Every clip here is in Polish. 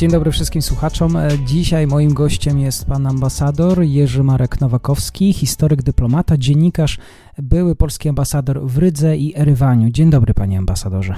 Dzień dobry wszystkim słuchaczom. E, Dzisiaj moim gościem jest pan ambasador Jerzy Marek Nowakowski, historyk, dyplomata, dziennikarz, były polski ambasador w Rydze i Erywaniu. Dzień dobry panie ambasadorze.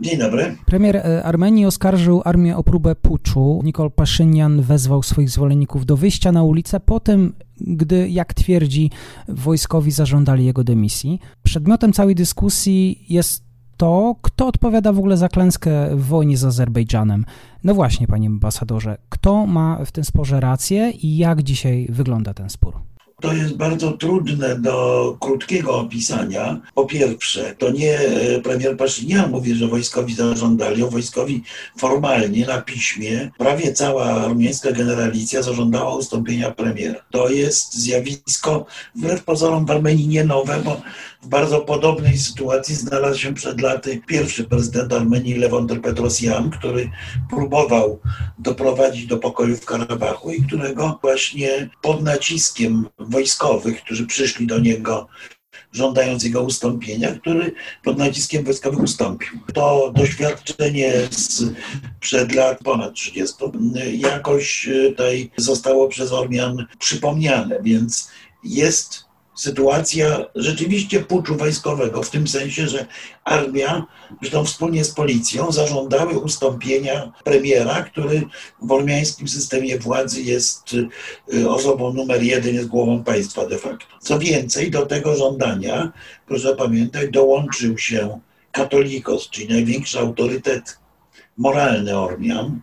Dzień dobry. Premier e, Armenii oskarżył armię o próbę puczu. Nikol Paszynian wezwał swoich zwolenników do wyjścia na ulicę po tym, gdy, jak twierdzi, wojskowi zażądali jego dymisji. Przedmiotem całej dyskusji jest to, kto odpowiada w ogóle za klęskę w wojnie z Azerbejdżanem. No właśnie, panie ambasadorze, kto ma w tym sporze rację i jak dzisiaj wygląda ten spór? To jest bardzo trudne do krótkiego opisania. Po pierwsze, to nie e, premier Paszynian mówi, że wojskowi zażądali, o wojskowi formalnie na piśmie prawie cała armiańska generalicja zażądała ustąpienia premiera. To jest zjawisko wbrew pozorom w Armenii nie nowe, bo w bardzo podobnej sytuacji znalazł się przed laty pierwszy prezydent Armenii Lewon Petrosjan, który próbował doprowadzić do pokoju w Karabachu i którego właśnie pod naciskiem wojskowych, którzy przyszli do niego żądając jego ustąpienia, który pod naciskiem wojskowym ustąpił. To doświadczenie sprzed lat ponad 30 jakoś tutaj zostało przez Ormian przypomniane, więc jest sytuacja rzeczywiście puczu wojskowego, w tym sensie, że armia, zresztą wspólnie z policją, zażądały ustąpienia premiera, który w ormiańskim systemie władzy jest y, osobą numer jeden, jest głową państwa de facto. Co więcej, do tego żądania, proszę pamiętać, dołączył się katolikos, czyli największy autorytet moralny Ormian,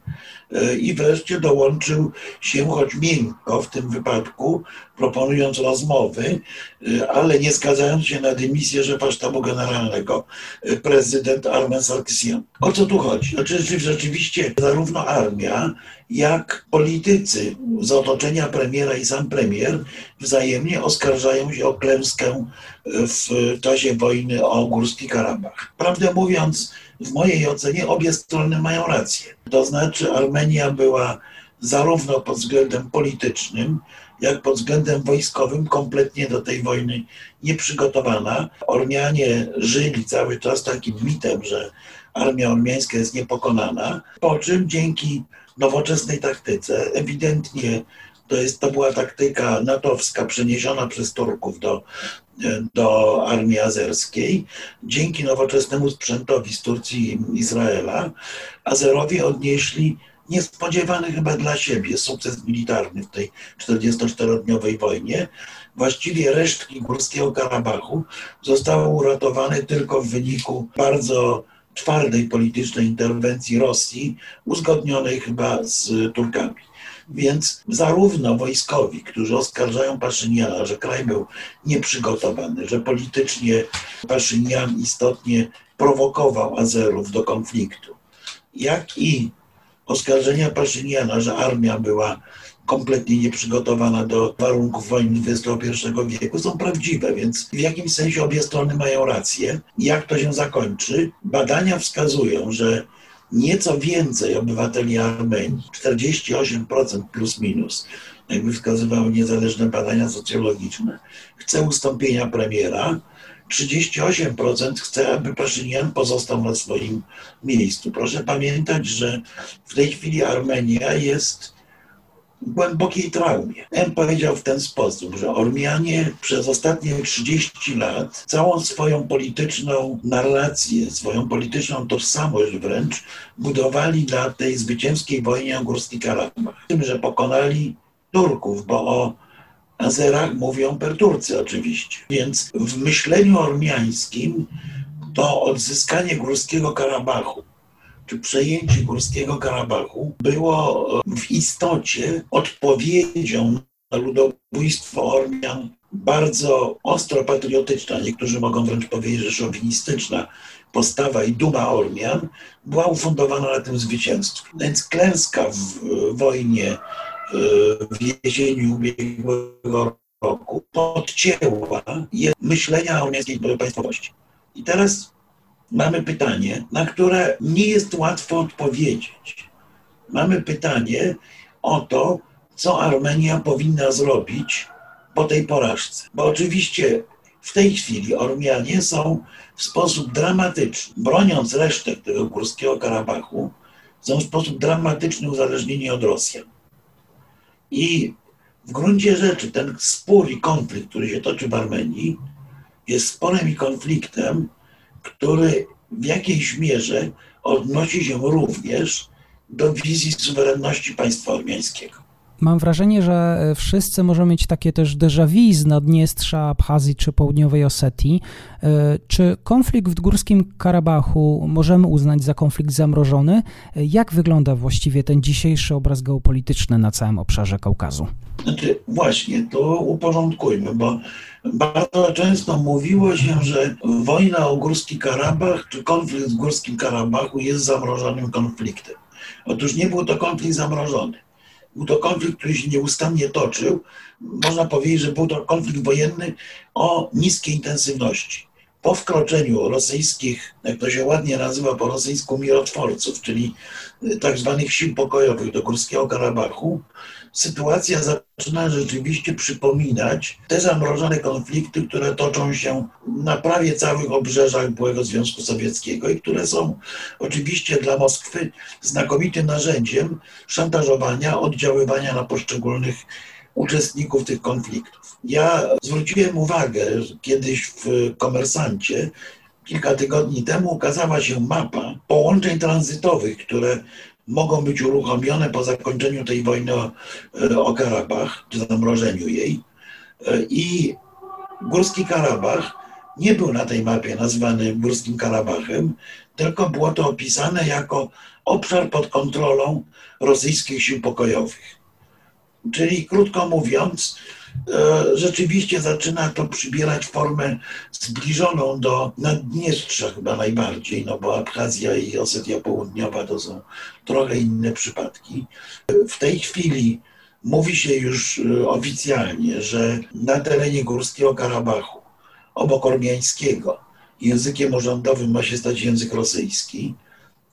i wreszcie dołączył się, choć miękko w tym wypadku, proponując rozmowy, e, ale nie zgadzając się na dymisję szefa sztabu generalnego, e, prezydent Armen Sarkisian. O co tu chodzi? Znaczy, rzeczywiście zarówno armia, jak politycy z otoczenia premiera i sam premier wzajemnie oskarżają się o klęskę w czasie wojny o Górski Karabach. Prawdę mówiąc, w mojej ocenie obie strony mają rację. To znaczy Armenia była zarówno pod względem politycznym, jak pod względem wojskowym kompletnie do tej wojny nieprzygotowana. Ormianie żyli cały czas takim mitem, że armia ormiańska jest niepokonana, po czym dzięki nowoczesnej taktyce, ewidentnie to, jest, to była taktyka natowska przeniesiona przez Turków do do armii azerskiej. Dzięki nowoczesnemu sprzętowi z Turcji i Izraela Azerowie odnieśli niespodziewany chyba dla siebie sukces militarny w tej 44-dniowej wojnie. Właściwie resztki Górskiego Karabachu zostały uratowane tylko w wyniku bardzo twardej politycznej interwencji Rosji, uzgodnionej chyba z Turkami. Więc zarówno wojskowi, którzy oskarżają Paszyniana, że kraj był nieprzygotowany, że politycznie Paszynian istotnie prowokował Azerów do konfliktu, jak i oskarżenia Paszyniana, że armia była kompletnie nieprzygotowana do warunków wojny XXI wieku, są prawdziwe, więc w jakimś sensie obie strony mają rację. Jak to się zakończy? Badania wskazują, że nieco więcej obywateli Armenii, 48% plus minus, jakby wskazywały niezależne badania socjologiczne, chce ustąpienia premiera, 38% chce, aby Paszynian pozostał na swoim miejscu. Proszę pamiętać, że w tej chwili Armenia jest głębokiej traumie. M powiedział w ten sposób, że Ormianie przez ostatnie 30 lat całą swoją polityczną narrację, swoją polityczną tożsamość wręcz budowali na tej zwycięskiej wojnie o Górski Karabach. Tym, że pokonali Turków, bo o Azerach mówią Perturcy oczywiście. Więc w myśleniu ormiańskim to odzyskanie Górskiego Karabachu czy przejęcie Górskiego Karabachu było w istocie odpowiedzią na ludobójstwo Ormian bardzo ostro patriotyczna, niektórzy mogą wręcz powiedzieć, że szowinistyczna postawa i duma Ormian była ufundowana na tym zwycięstwie. Więc klęska w wojnie e, w jesieni ubiegłego roku podcięła myślenia o ormiańskiej państwowości. I teraz mamy pytanie, na które nie jest łatwo odpowiedzieć. Mamy pytanie o to, co Armenia powinna zrobić po tej porażce. Bo oczywiście w tej chwili Ormianie są w sposób dramatyczny, broniąc resztek tego górskiego Karabachu, są w sposób dramatyczny uzależnieni od Rosjan. I w gruncie rzeczy ten spór i konflikt, który się toczy w Armenii, jest sporem i konfliktem, który w jakiejś mierze odnosi się również do wizji suwerenności państwa ormiańskiego. Mam wrażenie, że e, wszyscy możemy mieć takie też déjà vu z Naddniestrza, Abchazji czy Południowej Osetii. E, czy konflikt w Górskim Karabachu możemy uznać za konflikt zamrożony? E, jak wygląda właściwie ten dzisiejszy obraz geopolityczny na całym obszarze Kaukazu? Znaczy, właśnie, to uporządkujmy, bo bardzo często mówiło się, że wojna o Górski Karabach czy konflikt w Górskim Karabachu jest zamrożonym konfliktem. Otóż nie był to konflikt zamrożony. Był to konflikt, który się nieustannie toczył. Można powiedzieć, że był to konflikt wojenny o niskiej intensywności. Po wkroczeniu rosyjskich, jak to się ładnie nazywa po rosyjsku, mirotworców, czyli tak zwanych sił pokojowych do Górskiego Karabachu, sytuacja zaczyna rzeczywiście przypominać te zamrożone konflikty, które toczą się na prawie całych obrzeżach byłego Związku Sowieckiego i które są oczywiście dla Moskwy znakomitym narzędziem szantażowania, oddziaływania na poszczególnych uczestników tych konfliktów. Ja zwróciłem uwagę kiedyś w komersancie, kilka tygodni temu ukazała się mapa połączeń tranzytowych, które mogą być uruchomione po zakończeniu tej wojny o, o Karabach, czy zamrożeniu jej. I Górski Karabach nie był na tej mapie nazwany Górskim Karabachem, tylko było to opisane jako obszar pod kontrolą rosyjskich sił pokojowych. Czyli krótko mówiąc, E, rzeczywiście zaczyna to przybierać formę zbliżoną do Naddniestrza chyba najbardziej, no bo Abchazja i Osetia Południowa to są trochę inne przypadki. W tej chwili mówi się już e, oficjalnie, że na terenie Górskiego Karabachu, obok Ormiańskiego, językiem urzędowym ma się stać język rosyjski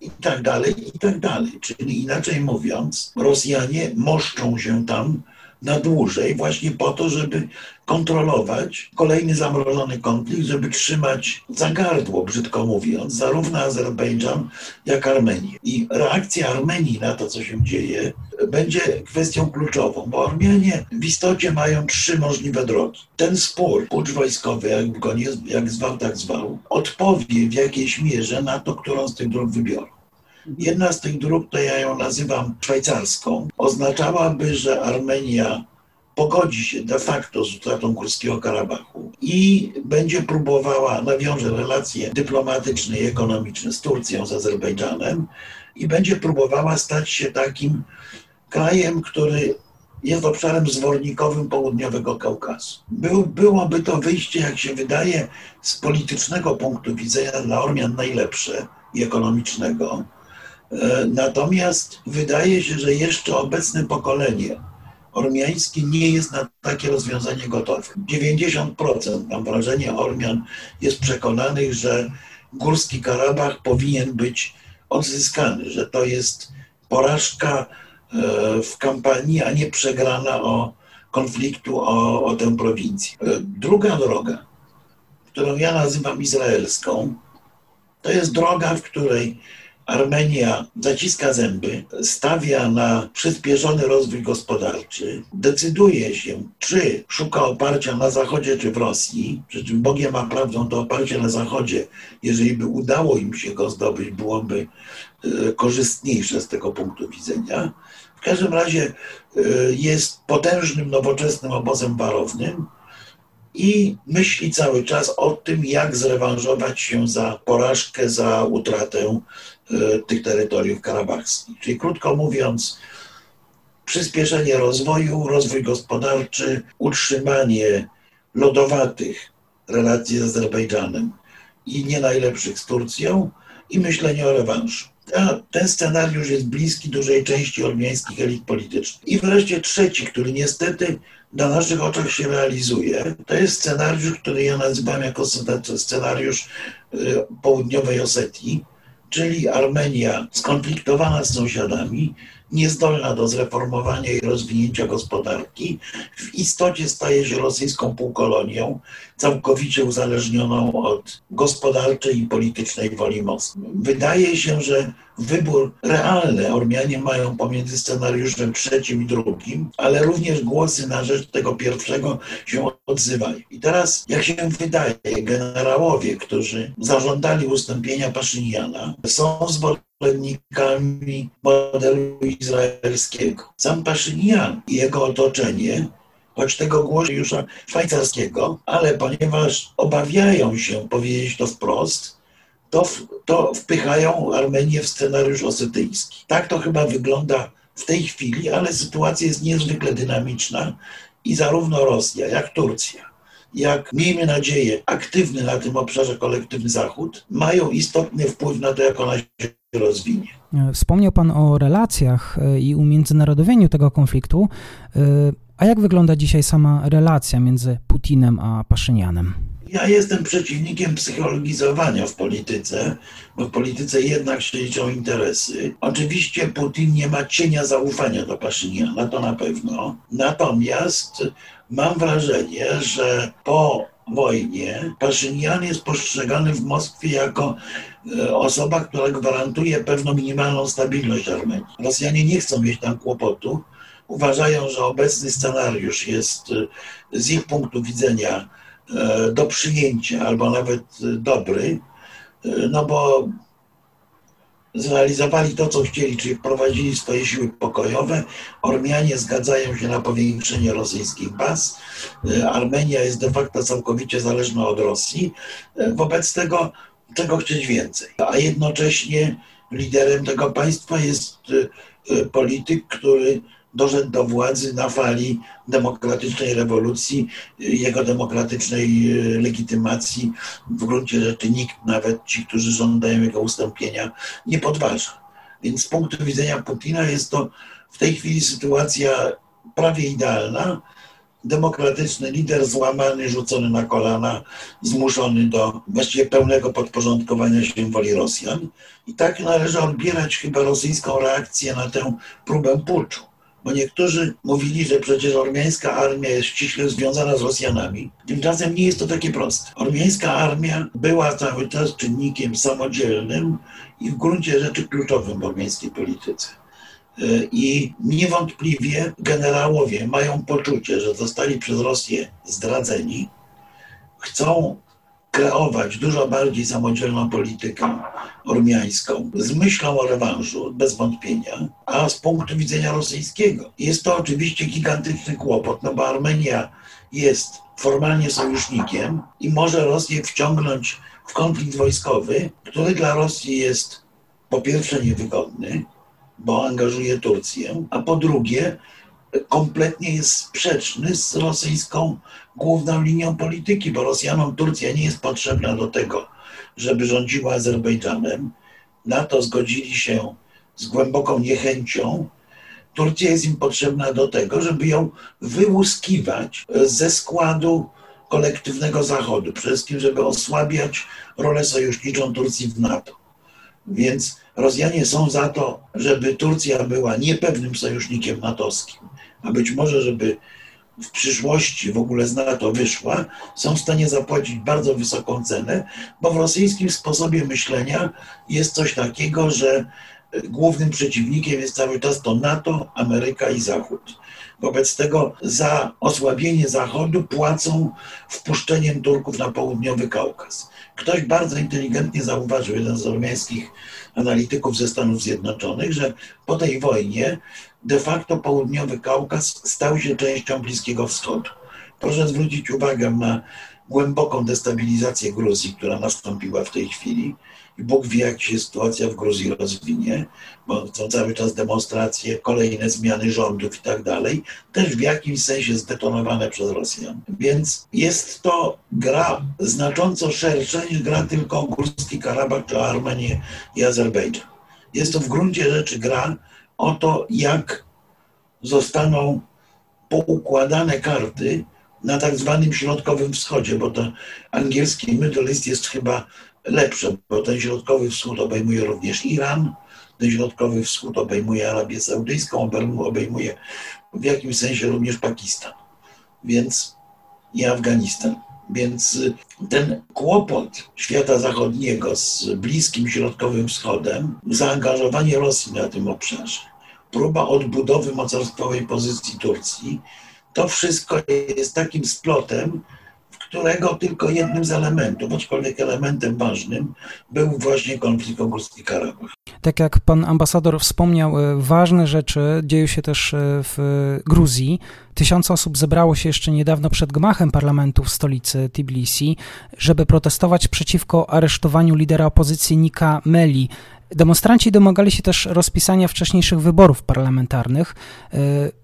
i tak dalej, i tak dalej. Czyli inaczej mówiąc, Rosjanie moszczą się tam na dłużej, właśnie po to, żeby kontrolować kolejny zamrożony konflikt, żeby trzymać za gardło, brzydko mówiąc, zarówno Azerbejdżan, jak Armenię. I reakcja Armenii na to, co się dzieje, będzie kwestią kluczową, bo Armenie w istocie mają trzy możliwe drogi. Ten spór, pucz wojskowy, jak go nie, jak zwał, tak zwał, odpowie w jakiejś mierze na to, którą z tych dróg wybiorą. Jedna z tych dróg, to ja ją nazywam szwajcarską, oznaczałaby, że Armenia pogodzi się de facto z utratą Górskiego Karabachu i będzie próbowała, nawiąże relacje dyplomatyczne i ekonomiczne z Turcją, z Azerbejdżanem i będzie próbowała stać się takim krajem, który jest obszarem zwornikowym południowego Kaukazu. Był, byłoby to wyjście, jak się wydaje, z politycznego punktu widzenia dla Ormian najlepsze i ekonomicznego natomiast wydaje się, że jeszcze obecne pokolenie ormiańskie nie jest na takie rozwiązanie gotowe. 90% mam wrażenie Ormian jest przekonanych, że Górski Karabach powinien być odzyskany, że to jest porażka e, w kampanii, a nie przegrana o konfliktu o, o tę prowincję. E, druga droga, którą ja nazywam izraelską, to jest droga, w której Armenia zaciska zęby, stawia na przyspieszony rozwój gospodarczy, decyduje się, czy szuka oparcia na Zachodzie, czy w Rosji. Przy czym Bogiem ma prawdą to oparcie na Zachodzie, jeżeli by udało im się go zdobyć, byłoby e, korzystniejsze z tego punktu widzenia. W każdym razie e, jest potężnym, nowoczesnym obozem barownym i myśli cały czas o tym, jak zrewanżować się za porażkę, za utratę E, tych terytoriów karabachskich. Czyli krótko mówiąc, przyspieszenie rozwoju, rozwój gospodarczy, utrzymanie lodowatych relacji z Azerbejdżanem i nie najlepszych z Turcją i myślenie o rewanszu. ten scenariusz jest bliski dużej części ormiańskich elit politycznych. I wreszcie trzeci, który niestety na naszych oczach się realizuje, to jest scenariusz, który ja nazywam jako scenariusz y, południowej Osetii, czyli Armenia skonfliktowana z sąsiadami, niezdolna do zreformowania i rozwinięcia gospodarki, w istocie staje się rosyjską półkolonią, całkowicie uzależnioną od gospodarczej i politycznej woli Moskwy. Wydaje się, że wybór realny Ormianie mają pomiędzy scenariuszem trzecim i drugim, ale również głosy na rzecz tego pierwszego się odzywają. I teraz, jak się wydaje, generałowie, którzy zażądali ustąpienia Paszyniana, są zwolennikami modelu izraelskiego. Sam Paszynian i jego otoczenie choć tego głosza szwajcarskiego, ale ponieważ obawiają się powiedzieć to wprost, to, to wpychają Armenię w scenariusz osetyjski. Tak to chyba wygląda w tej chwili, ale sytuacja jest niezwykle dynamiczna i zarówno Rosja, jak Turcja, jak miejmy nadzieję, aktywny na tym obszarze kolektywny Zachód, mają istotny wpływ na to, jak ona się rozwinie. Wspomniał Pan o relacjach e, i umiędzynarodowieniu tego konfliktu. E, a jak wygląda dzisiaj sama relacja między Putinem a Paszynianem? Ja jestem przeciwnikiem psychologizowania w polityce, bo w polityce jednak się liczą interesy. Oczywiście Putin nie ma cienia zaufania do Paszyniana, to na pewno. Natomiast mam wrażenie, że po wojnie Paszynian jest postrzegany w Moskwie jako e, osoba, która gwarantuje pewną minimalną stabilność Armenii. Rosjanie nie chcą mieć tam kłopotu. Uważają, że obecny scenariusz jest e, z ich punktu widzenia E, do przyjęcia, albo nawet dobry, no bo zrealizowali to, co chcieli, czyli wprowadzili swoje siły pokojowe. Ormianie zgadzają się na powiększenie rosyjskich baz. E, Armenia jest de facto całkowicie zależna od Rosji. Wobec tego czego chcieć więcej. A jednocześnie liderem tego państwa jest polityk, który doszedł do władzy na fali demokratycznej rewolucji, jego demokratycznej e, legitymacji. W gruncie rzeczy nikt, nawet ci, którzy żądają jego ustąpienia, nie podważa. Więc z punktu widzenia Putina jest to w tej chwili sytuacja prawie idealna. Demokratyczny lider złamany, rzucony na kolana, zmuszony do właściwie pełnego podporządkowania się woli Rosjan. I tak należy odbierać chyba rosyjską reakcję na tę próbę puczu bo niektórzy mówili, że przecież ormiańska armia jest ściśle związana z Rosjanami. Tymczasem nie jest to takie proste. Ormiańska armia była cały czas czynnikiem samodzielnym i w gruncie rzeczy kluczowym w ormiańskiej polityce. E, I niewątpliwie generałowie mają poczucie, że zostali przez Rosję zdradzeni, chcą kreować dużo bardziej samodzielną politykę ormiańską z myślą o rewanżu, bez wątpienia, a z punktu widzenia rosyjskiego. Jest to oczywiście gigantyczny kłopot, no bo Armenia jest formalnie sojusznikiem i może Rosję wciągnąć w konflikt wojskowy, który dla Rosji jest po pierwsze niewygodny, bo angażuje Turcję, a po drugie kompletnie jest sprzeczny z rosyjską główną linią polityki, bo Rosjanom Turcja nie jest potrzebna do tego, żeby rządziła Azerbejdżanem. Na to zgodzili się z głęboką niechęcią. Turcja jest im potrzebna do tego, żeby ją wyłuskiwać ze składu kolektywnego Zachodu, przede wszystkim, żeby osłabiać rolę sojuszniczą Turcji w NATO. Więc Rosjanie są za to, żeby Turcja była niepewnym sojusznikiem natowskim, a być może, żeby w przyszłości w ogóle z NATO wyszła, są w stanie zapłacić bardzo wysoką cenę, bo w rosyjskim sposobie myślenia jest coś takiego, że głównym przeciwnikiem jest cały czas to NATO, Ameryka i Zachód. Wobec tego za osłabienie Zachodu płacą wpuszczeniem Turków na południowy Kaukaz. Ktoś bardzo inteligentnie zauważył, jeden z ormiańskich analityków ze Stanów Zjednoczonych, że po tej wojnie de facto południowy Kaukaz stał się częścią Bliskiego Wschodu. Proszę zwrócić uwagę na głęboką destabilizację Gruzji, która nastąpiła w tej chwili. I Bóg wie, jak się sytuacja w Gruzji rozwinie, bo są cały czas demonstracje, kolejne zmiany rządów i tak dalej, też w jakimś sensie zdetonowane przez Rosjan. Więc jest to gra znacząco szersza niż gra tylko Górski Karabach, czy Armenię i Azerbejdżan. Jest to w gruncie rzeczy gra o to, jak zostaną poukładane karty na tak zwanym Środkowym Wschodzie, bo to angielski Middle East jest chyba lepsze, bo ten Środkowy Wschód obejmuje również Iran, ten Środkowy Wschód obejmuje Arabię Saudyjską, obejmuje w jakimś sensie również Pakistan, więc i Afganistan. Więc ten kłopot świata zachodniego z Bliskim Środkowym Wschodem, zaangażowanie Rosji na tym obszarze, próba odbudowy mocarstwowej pozycji Turcji, to wszystko jest takim splotem, którego tylko jednym z elementów, aczkolwiek elementem ważnym, był właśnie konflikt o Górski Karabach. Tak jak pan ambasador wspomniał, e, ważne rzeczy dzieją się też e, w Gruzji. Tysiące osób zebrało się jeszcze niedawno przed gmachem parlamentu w stolicy Tbilisi, żeby protestować przeciwko aresztowaniu lidera opozycji Nika Meli. Demonstranci domagali się też rozpisania wcześniejszych wyborów parlamentarnych. E,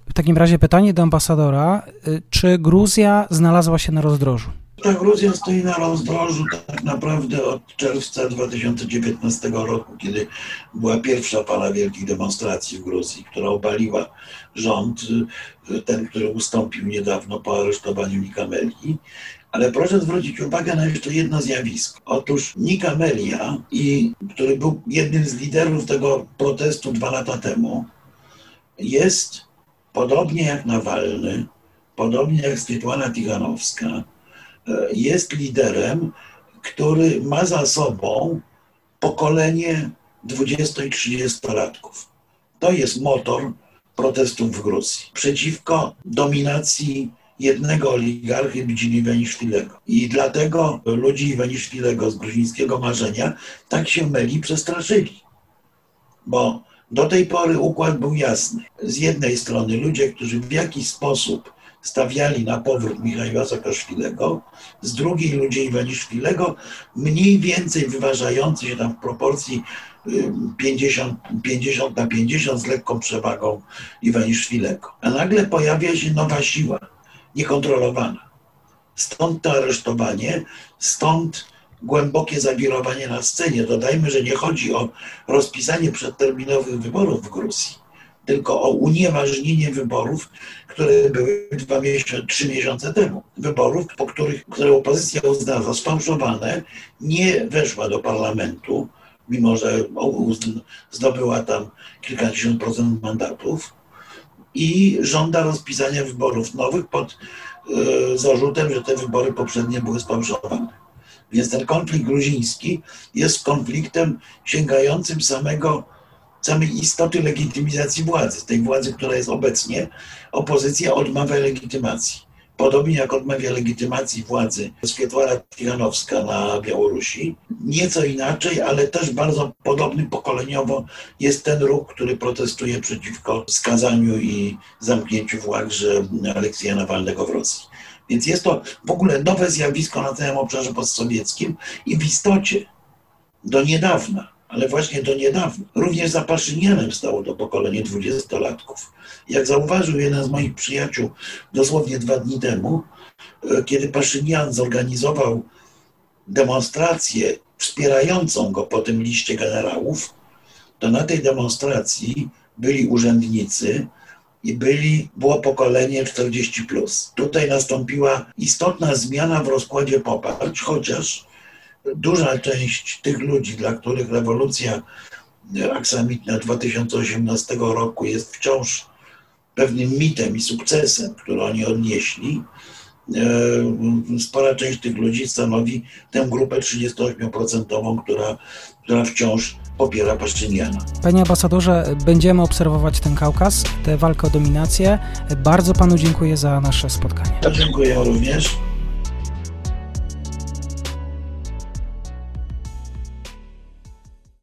w takim razie pytanie do ambasadora, e, czy Gruzja znalazła się na rozdrożu? Ta Gruzja stoi na rozdrożu tak naprawdę od czerwca 2019 roku, kiedy była pierwsza fala wielkich demonstracji w Gruzji, która obaliła rząd, ten, który ustąpił niedawno po aresztowaniu Nikameli. Ale proszę zwrócić uwagę na jeszcze jedno zjawisko. Otóż Nika Melia, i, który był jednym z liderów tego protestu dwa lata temu, jest podobnie jak Nawalny, podobnie jak Swietłana Tichanowska, e, jest liderem, który ma za sobą pokolenie 20 i 30-latków. To jest motor protestów w Gruzji przeciwko dominacji jednego oligarchy Bidzini Iwaniszwilego. I dlatego ludzi Iwaniszwilego z gruzińskiego marzenia tak się myli przestraszyli. Bo do tej pory układ był jasny. Z jednej strony ludzie, którzy w jakiś sposób stawiali na powrót Michała Saakaszwilego, z drugiej ludzie Iwaniszwilego, mniej więcej wyważający się tam w proporcji 50, 50 na 50 z lekką przewagą Iwaniszwilego. A nagle pojawia się nowa siła, niekontrolowana. Stąd to aresztowanie, stąd głębokie zawirowanie na scenie. Dodajmy, że nie chodzi o rozpisanie przedterminowych wyborów w Gruzji, tylko o unieważnienie wyborów, które były dwa miesiące, trzy miesiące temu. Wyborów, po których, które opozycja uznała za sfałszowane, nie weszła do parlamentu, mimo że zdobyła tam kilkadziesiąt procent mandatów i żąda rozpisania wyborów nowych pod e, zarzutem, że te wybory poprzednie były sfałszowane. Więc ten konflikt gruziński jest konfliktem sięgającym samego, samej istoty legitymizacji władzy, tej władzy, która jest obecnie. Opozycja odmawia legitymacji. Podobnie jak odmawia legitymacji władzy Swietłana Tichanowska na Białorusi. Nieco inaczej, ale też bardzo podobny pokoleniowo jest ten ruch, który protestuje przeciwko skazaniu i zamknięciu w łagrze Aleksja Nawalnego w Rosji. Więc jest to w ogóle nowe zjawisko na całym obszarze postsowieckim i w istocie do niedawna, ale właśnie do niedawna, również za Paszynianem stało to pokolenie dwudziestolatków. Jak zauważył jeden z moich przyjaciół dosłownie dwa dni temu, e, kiedy Paszynian zorganizował demonstrację wspierającą go po tym liście generałów, to na tej demonstracji byli urzędnicy, i byli, było pokolenie 40. Plus. Tutaj nastąpiła istotna zmiana w rozkładzie poparć, chociaż duża część tych ludzi, dla których rewolucja aksamitna 2018 roku jest wciąż pewnym mitem i sukcesem, który oni odnieśli, e, spora część tych ludzi stanowi tę grupę 38%, która, która wciąż popiera Paszczyniana. Panie ambasadorze, będziemy obserwować ten Kaukaz, tę walkę o dominację. Bardzo panu dziękuję za nasze spotkanie. Ja dziękuję również.